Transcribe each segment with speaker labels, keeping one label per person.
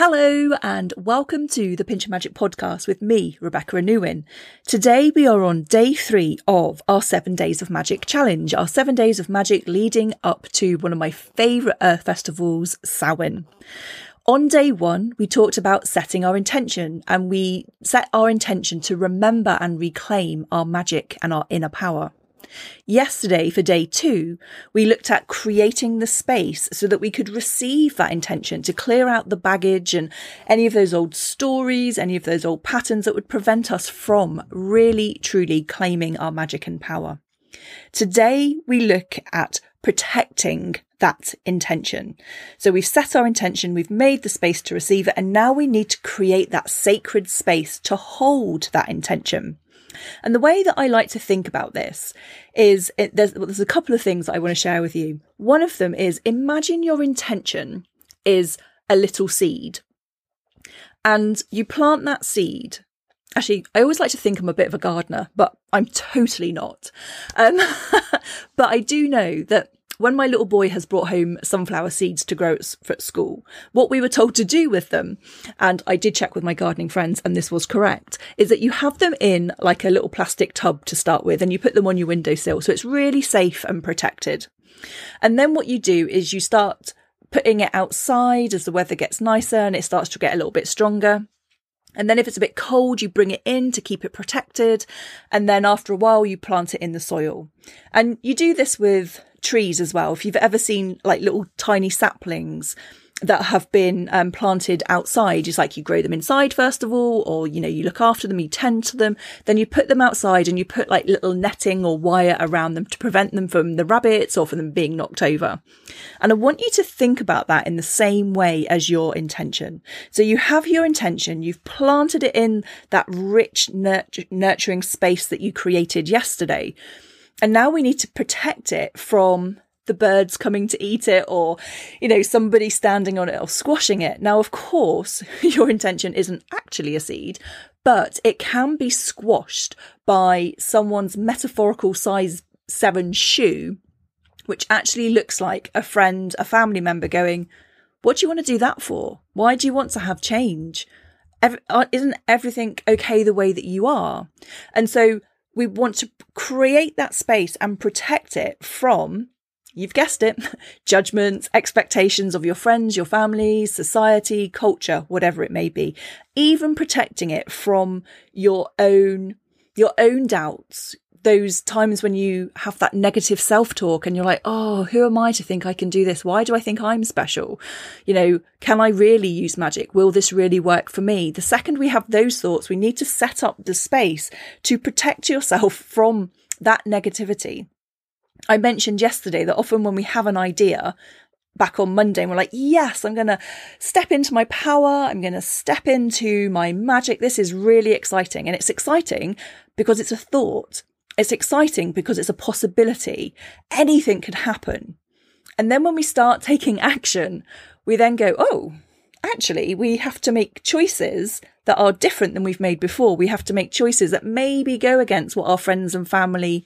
Speaker 1: Hello and welcome to the Pinch of Magic podcast with me, Rebecca Anuin. Today we are on day three of our seven days of magic challenge, our seven days of magic leading up to one of my favourite earth festivals, Samhain. On day one, we talked about setting our intention and we set our intention to remember and reclaim our magic and our inner power. Yesterday, for day two, we looked at creating the space so that we could receive that intention to clear out the baggage and any of those old stories, any of those old patterns that would prevent us from really, truly claiming our magic and power. Today, we look at protecting that intention. So we've set our intention, we've made the space to receive it, and now we need to create that sacred space to hold that intention. And the way that I like to think about this is it, there's, there's a couple of things I want to share with you. One of them is imagine your intention is a little seed and you plant that seed. Actually, I always like to think I'm a bit of a gardener, but I'm totally not. Um, but I do know that when my little boy has brought home sunflower seeds to grow at school, what we were told to do with them, and I did check with my gardening friends and this was correct, is that you have them in like a little plastic tub to start with and you put them on your windowsill. So it's really safe and protected. And then what you do is you start putting it outside as the weather gets nicer and it starts to get a little bit stronger. And then if it's a bit cold, you bring it in to keep it protected. And then after a while, you plant it in the soil. And you do this with trees as well. If you've ever seen like little tiny saplings that have been um, planted outside, it's like you grow them inside first of all, or you know, you look after them, you tend to them, then you put them outside and you put like little netting or wire around them to prevent them from the rabbits or from them being knocked over. And I want you to think about that in the same way as your intention. So you have your intention, you've planted it in that rich, nurturing space that you created yesterday. And now we need to protect it from the birds coming to eat it or, you know, somebody standing on it or squashing it. Now, of course, your intention isn't actually a seed, but it can be squashed by someone's metaphorical size seven shoe, which actually looks like a friend, a family member going, What do you want to do that for? Why do you want to have change? Every, uh, isn't everything okay the way that you are? And so we want to create that space and protect it from you've guessed it, judgments, expectations of your friends, your family, society, culture, whatever it may be. Even protecting it from your own, your own doubts, those times when you have that negative self talk and you're like, oh, who am I to think I can do this? Why do I think I'm special? You know, can I really use magic? Will this really work for me? The second we have those thoughts, we need to set up the space to protect yourself from that negativity. I mentioned yesterday that often when we have an idea, back on Monday and we're like, yes, I'm going to step into my power. I'm going to step into my magic. This is really exciting. And it's exciting because it's a thought. It's exciting because it's a possibility. Anything could happen. And then when we start taking action, we then go, oh, actually, we have to make choices that are different than we've made before. We have to make choices that maybe go against what our friends and family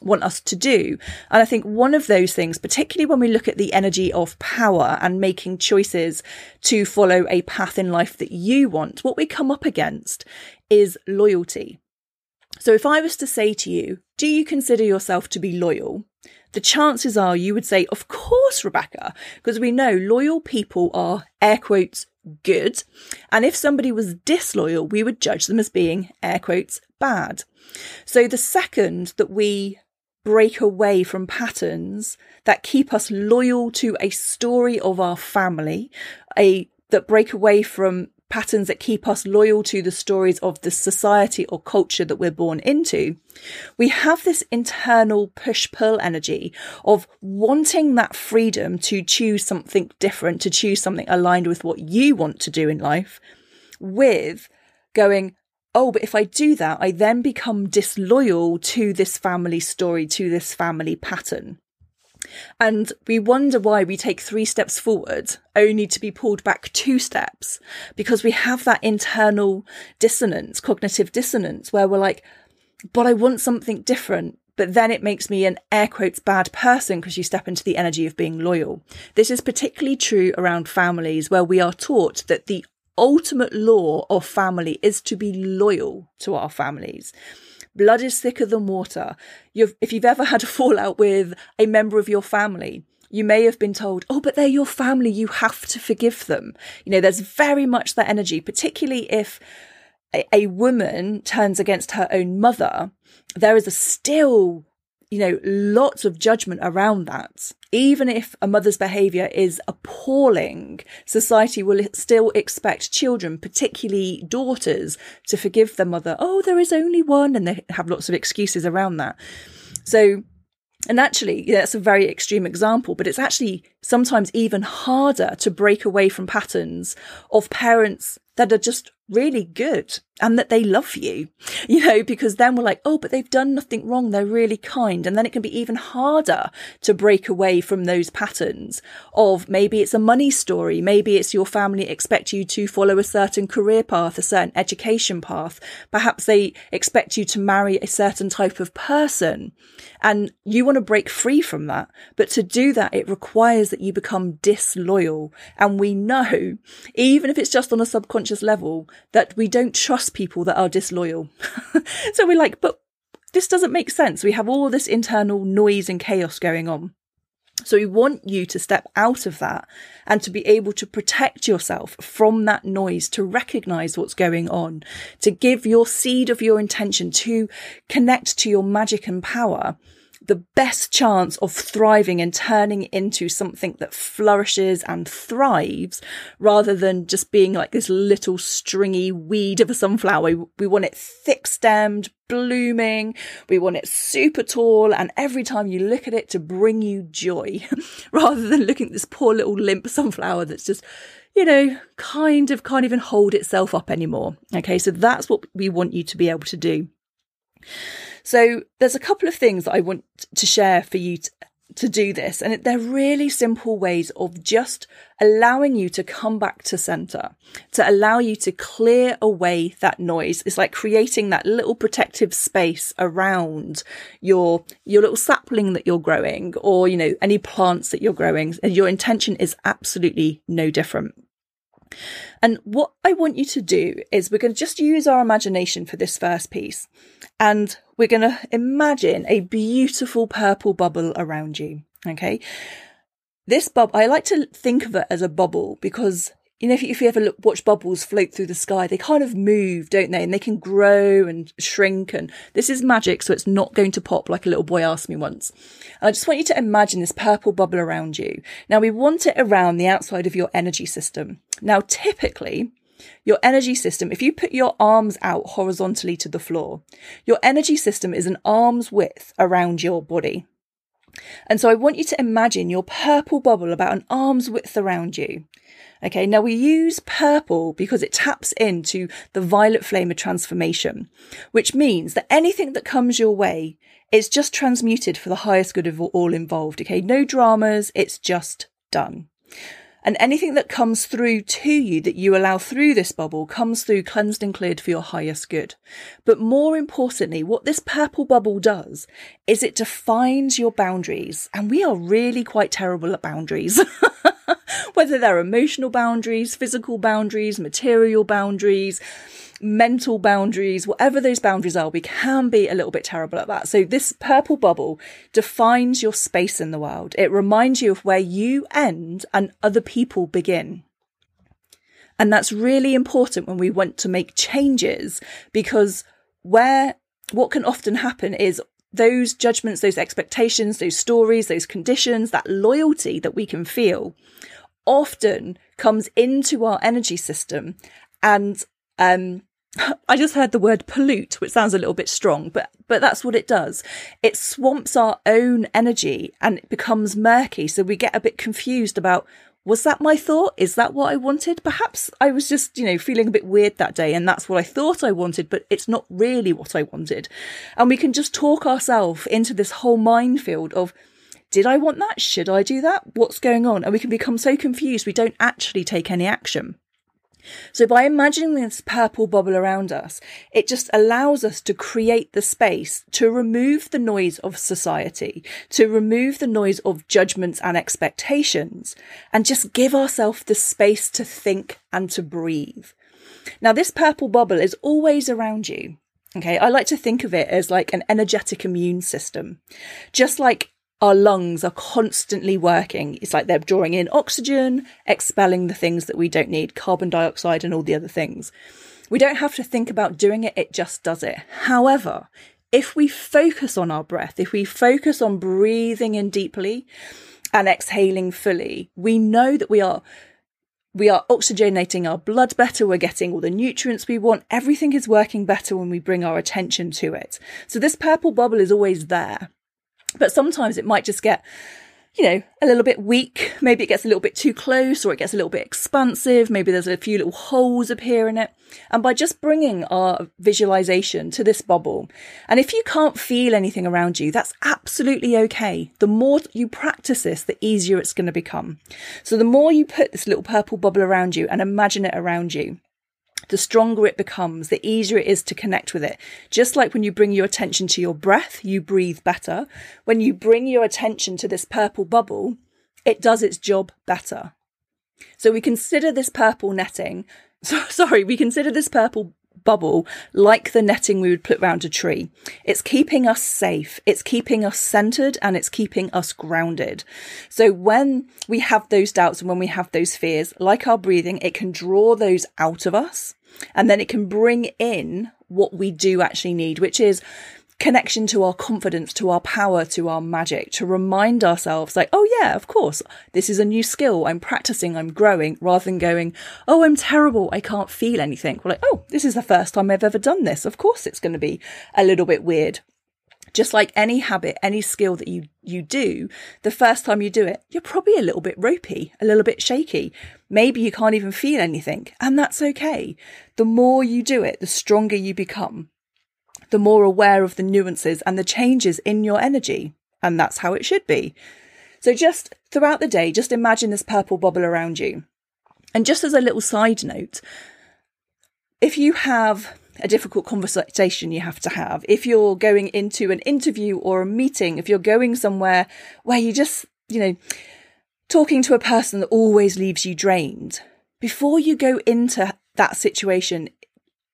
Speaker 1: want us to do. And I think one of those things, particularly when we look at the energy of power and making choices to follow a path in life that you want, what we come up against is loyalty. So if I was to say to you, do you consider yourself to be loyal? The chances are you would say, of course, Rebecca, because we know loyal people are air quotes good. And if somebody was disloyal, we would judge them as being air quotes bad. So the second that we break away from patterns that keep us loyal to a story of our family, a that break away from patterns that keep us loyal to the stories of the society or culture that we're born into, we have this internal push pull energy of wanting that freedom to choose something different, to choose something aligned with what you want to do in life, with going, oh, but if I do that, I then become disloyal to this family story, to this family pattern. And we wonder why we take three steps forward only to be pulled back two steps because we have that internal dissonance, cognitive dissonance, where we're like, but I want something different. But then it makes me an air quotes bad person because you step into the energy of being loyal. This is particularly true around families where we are taught that the ultimate law of family is to be loyal to our families. Blood is thicker than water. You've, if you've ever had a fallout with a member of your family, you may have been told, oh, but they're your family. You have to forgive them. You know, there's very much that energy, particularly if a, a woman turns against her own mother. There is a still you know, lots of judgment around that. Even if a mother's behavior is appalling, society will still expect children, particularly daughters, to forgive their mother. Oh, there is only one. And they have lots of excuses around that. So, and actually, yeah, that's a very extreme example, but it's actually sometimes even harder to break away from patterns of parents that are just really good and that they love you, you know, because then we're like, oh, but they've done nothing wrong. They're really kind. And then it can be even harder to break away from those patterns of maybe it's a money story. Maybe it's your family expect you to follow a certain career path, a certain education path. Perhaps they expect you to marry a certain type of person and you want to break free from that. But to do that, it requires that you become disloyal. And we know, even if it's just on a subconscious level, that we don't trust people that are disloyal. so we're like, but this doesn't make sense. We have all this internal noise and chaos going on. So we want you to step out of that and to be able to protect yourself from that noise, to recognize what's going on, to give your seed of your intention to connect to your magic and power the best chance of thriving and turning into something that flourishes and thrives rather than just being like this little stringy weed of a sunflower. We want it thick stemmed, blooming. We want it super tall. And every time you look at it to bring you joy rather than looking at this poor little limp sunflower that's just you know, kind of can't even hold itself up anymore. Okay, so that's what we want you to be able to do. So there's a couple of things that I want to share for you to, to do this. And they're really simple ways of just allowing you to come back to center, to allow you to clear away that noise. It's like creating that little protective space around your, your little sapling that you're growing or, you know, any plants that you're growing. And your intention is absolutely no different. And what I want you to do is we're going to just use our imagination for this first piece. And we're going to imagine a beautiful purple bubble around you. Okay. This bubble, I like to think of it as a bubble because you know, if you, if you ever look, watch bubbles float through the sky, they kind of move, don't they? And they can grow and shrink. And this is magic, so it's not going to pop like a little boy asked me once. And I just want you to imagine this purple bubble around you. Now we want it around the outside of your energy system. Now, typically, your energy system, if you put your arms out horizontally to the floor, your energy system is an arm's width around your body. And so I want you to imagine your purple bubble about an arm's width around you. Okay, now we use purple because it taps into the violet flame of transformation, which means that anything that comes your way is just transmuted for the highest good of all involved. Okay, no dramas, it's just done. And anything that comes through to you that you allow through this bubble comes through cleansed and cleared for your highest good. But more importantly, what this purple bubble does is it defines your boundaries. And we are really quite terrible at boundaries. Whether they're emotional boundaries, physical boundaries, material boundaries, mental boundaries, whatever those boundaries are, we can be a little bit terrible at that. So this purple bubble defines your space in the world. It reminds you of where you end and other people begin. And that's really important when we want to make changes because where what can often happen is those judgments, those expectations, those stories, those conditions, that loyalty that we can feel often comes into our energy system and um, I just heard the word pollute, which sounds a little bit strong, but but that's what it does. It swamps our own energy and it becomes murky. So we get a bit confused about was that my thought? Is that what I wanted? Perhaps I was just, you know, feeling a bit weird that day and that's what I thought I wanted, but it's not really what I wanted. And we can just talk ourselves into this whole minefield of did I want that? Should I do that? What's going on? And we can become so confused we don't actually take any action. So by imagining this purple bubble around us, it just allows us to create the space to remove the noise of society, to remove the noise of judgments and expectations, and just give ourselves the space to think and to breathe. Now, this purple bubble is always around you. Okay. I like to think of it as like an energetic immune system. Just like our lungs are constantly working. It's like they're drawing in oxygen, expelling the things that we don't need, carbon dioxide and all the other things. We don't have to think about doing it, it just does it. However, if we focus on our breath, if we focus on breathing in deeply and exhaling fully, we know that we are we are oxygenating our blood better, we're getting all the nutrients we want. Everything is working better when we bring our attention to it. So this purple bubble is always there. But sometimes it might just get, you know, a little bit weak. Maybe it gets a little bit too close or it gets a little bit expansive. Maybe there's a few little holes appear in it. And by just bringing our visualization to this bubble, and if you can't feel anything around you, that's absolutely okay. The more you practice this, the easier it's going to become. So the more you put this little purple bubble around you and imagine it around you, the stronger it becomes, the easier it is to connect with it. Just like when you bring your attention to your breath, you breathe better. When you bring your attention to this purple bubble, it does its job better. So we consider this purple netting, so, sorry, we consider this purple bubble like the netting we would put round a tree. It's keeping us safe, it's keeping us centered, and it's keeping us grounded. So when we have those doubts and when we have those fears, like our breathing, it can draw those out of us and then it can bring in what we do actually need, which is connection to our confidence, to our power, to our magic, to remind ourselves, like, oh, yeah, of course, this is a new skill. I'm practicing, I'm growing, rather than going, oh, I'm terrible. I can't feel anything. We're like, oh, this is the first time I've ever done this. Of course, it's going to be a little bit weird. Just like any habit, any skill that you, you do, the first time you do it, you're probably a little bit ropey, a little bit shaky. Maybe you can't even feel anything, and that's okay. The more you do it, the stronger you become the more aware of the nuances and the changes in your energy. And that's how it should be. So just throughout the day, just imagine this purple bubble around you. And just as a little side note, if you have a difficult conversation you have to have, if you're going into an interview or a meeting, if you're going somewhere where you just, you know, talking to a person that always leaves you drained, before you go into that situation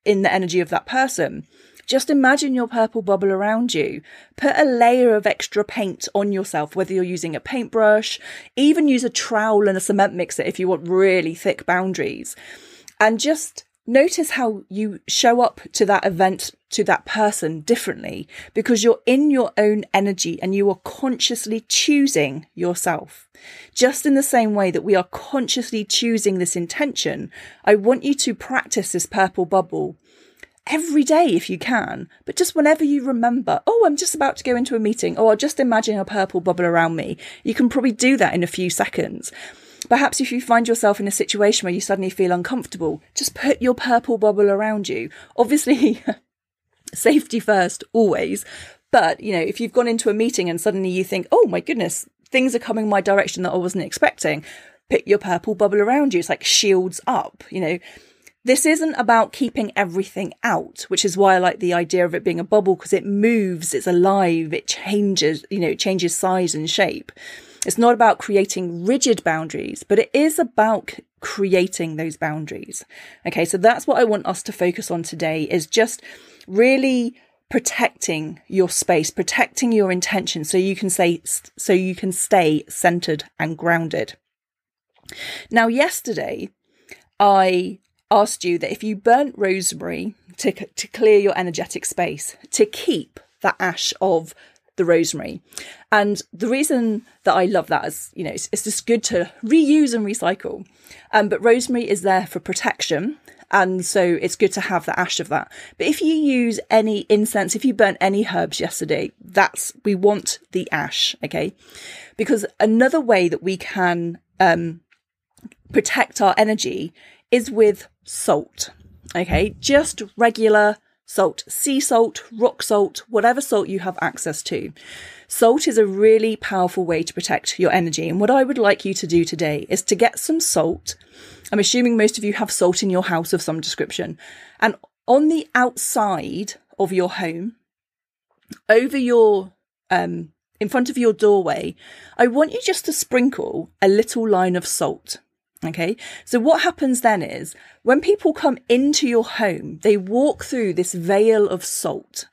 Speaker 1: in the energy of that person, just imagine your purple bubble around you. Put a layer of extra paint on yourself, whether you're using a paintbrush, even use a trowel and a cement mixer if you want really thick boundaries. And just notice how you show up to that event, to that person differently because you're in your own energy and you are consciously choosing yourself. Just in the same way that we are consciously choosing this intention, I want you to practice this purple bubble every day if you can, but just whenever you remember, oh, I'm just about to go into a meeting, or I'll just imagine a purple bubble around me, you can probably do that in a few seconds. Perhaps if you find yourself in a situation where you suddenly feel uncomfortable, just put your purple bubble around you. Obviously, safety first, always. But, you know, if you've gone into a meeting and suddenly you think, oh my goodness, things are coming my direction that I wasn't expecting, put your purple bubble around you. It's like shields up, you know this isn't about keeping everything out, which is why I like the idea of it being a bubble because it moves, it's alive, it changes, you know, it changes size and shape. It's not about creating rigid boundaries, but it is about creating those boundaries. Okay. So that's what I want us to focus on today is just really protecting your space, protecting your intention so you can say, so you can stay centered and grounded. Now, yesterday I asked you that if you burnt rosemary to, to clear your energetic space, to keep that ash of the rosemary. And the reason that I love that is, you know, it's, it's just good to reuse and recycle. Um, but rosemary is there for protection. And so it's good to have the ash of that. But if you use any incense, if you burnt any herbs yesterday, that's, we want the ash. Okay. Because another way that we can, um, protect our energy is with salt. Okay, just regular salt, sea salt, rock salt, whatever salt you have access to. Salt is a really powerful way to protect your energy. And what I would like you to do today is to get some salt. I'm assuming most of you have salt in your house of some description. And on the outside of your home, over your, um, in front of your doorway, I want you just to sprinkle a little line of salt. Okay. So what happens then is when people come into your home, they walk through this veil of salt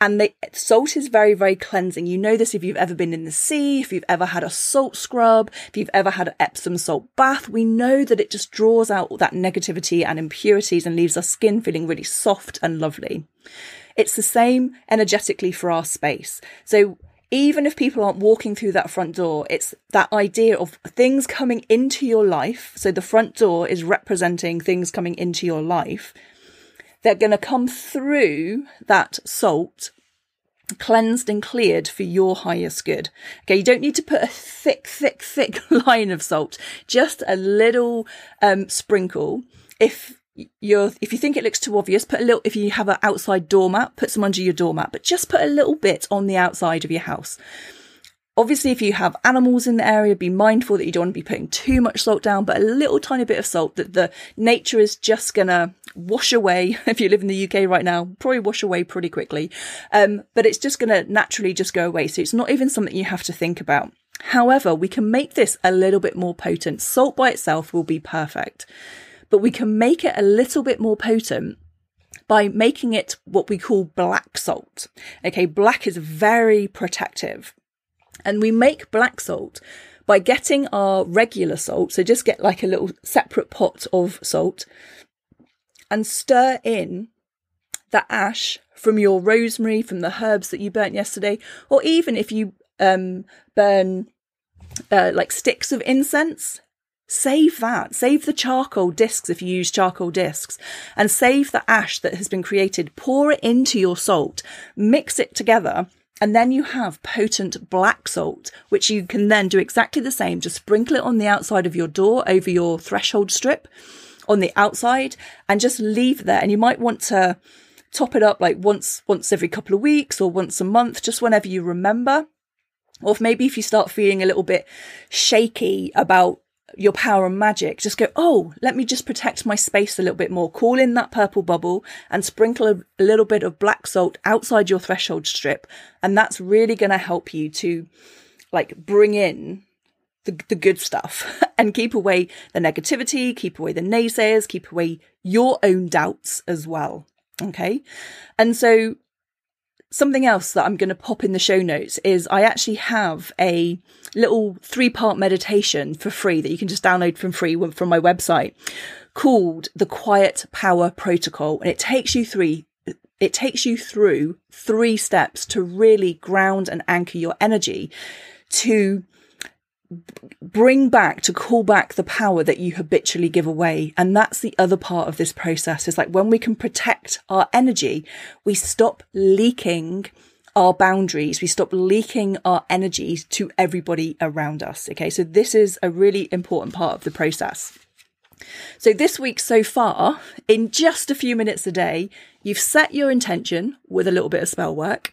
Speaker 1: and they, salt is very, very cleansing. You know this if you've ever been in the sea, if you've ever had a salt scrub, if you've ever had an Epsom salt bath. We know that it just draws out all that negativity and impurities and leaves our skin feeling really soft and lovely. It's the same energetically for our space. So even if people aren't walking through that front door, it's that idea of things coming into your life. So the front door is representing things coming into your life they're going to come through that salt cleansed and cleared for your highest good. Okay, you don't need to put a thick, thick, thick line of salt, just a little um, sprinkle. If you're, if you think it looks too obvious, put a little, if you have an outside doormat, put some under your doormat, but just put a little bit on the outside of your house. Obviously, if you have animals in the area, be mindful that you don't want to be putting too much salt down, but a little tiny bit of salt that the nature is just gonna wash away. If you live in the UK right now, probably wash away pretty quickly. Um, but it's just gonna naturally just go away. So it's not even something you have to think about. However, we can make this a little bit more potent. Salt by itself will be perfect, but we can make it a little bit more potent by making it what we call black salt. Okay, black is very protective. And we make black salt by getting our regular salt. So just get like a little separate pot of salt and stir in the ash from your rosemary, from the herbs that you burnt yesterday, or even if you um, burn uh, like sticks of incense, save that. Save the charcoal discs if you use charcoal discs and save the ash that has been created. Pour it into your salt, mix it together and then you have potent black salt, which you can then do exactly the same. Just sprinkle it on the outside of your door over your threshold strip on the outside and just leave there. And you might want to top it up like once, once every couple of weeks or once a month, just whenever you remember. Or if maybe if you start feeling a little bit shaky about your power and magic, just go, oh, let me just protect my space a little bit more. Call in that purple bubble and sprinkle a, a little bit of black salt outside your threshold strip. And that's really going to help you to like bring in the, the good stuff and keep away the negativity, keep away the naysayers, keep away your own doubts as well. Okay. And so something else that I'm going to pop in the show notes is I actually have a little three part meditation for free that you can just download from free from my website called the Quiet Power Protocol. And it takes you three, it takes you through three steps to really ground and anchor your energy to bring back to call back the power that you habitually give away. And that's the other part of this process. Is like when we can protect our energy we stop leaking our boundaries. We stop leaking our energy to everybody around us. Okay so this is a really important part of the process. So this week so far in just a few minutes a day you've set your intention with a little bit of spell work.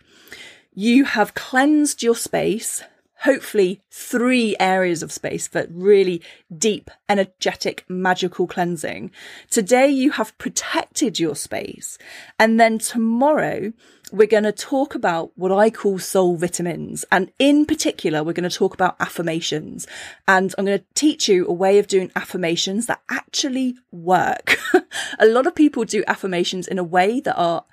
Speaker 1: You have cleansed your space hopefully three areas of space for really deep, energetic, magical cleansing. Today you have protected your space. And then tomorrow we're going to talk about what I call soul vitamins. And in particular, we're going to talk about affirmations. And I'm going to teach you a way of doing affirmations that actually work. a lot of people do affirmations in a way that are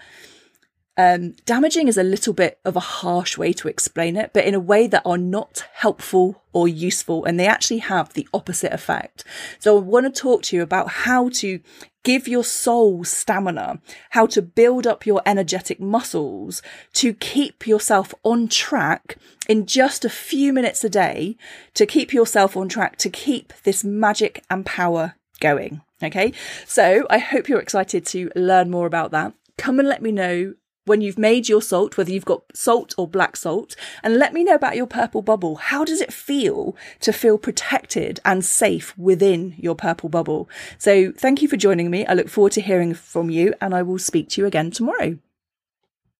Speaker 1: um, damaging is a little bit of a harsh way to explain it, but in a way that are not helpful or useful, and they actually have the opposite effect. So I want to talk to you about how to give your soul stamina, how to build up your energetic muscles to keep yourself on track in just a few minutes a day, to keep yourself on track, to keep this magic and power going. Okay. So I hope you're excited to learn more about that. Come and let me know when you've made your salt, whether you've got salt or black salt, and let me know about your purple bubble. How does it feel to feel protected and safe within your purple bubble? So thank you for joining me. I look forward to hearing from you and I will speak to you again tomorrow.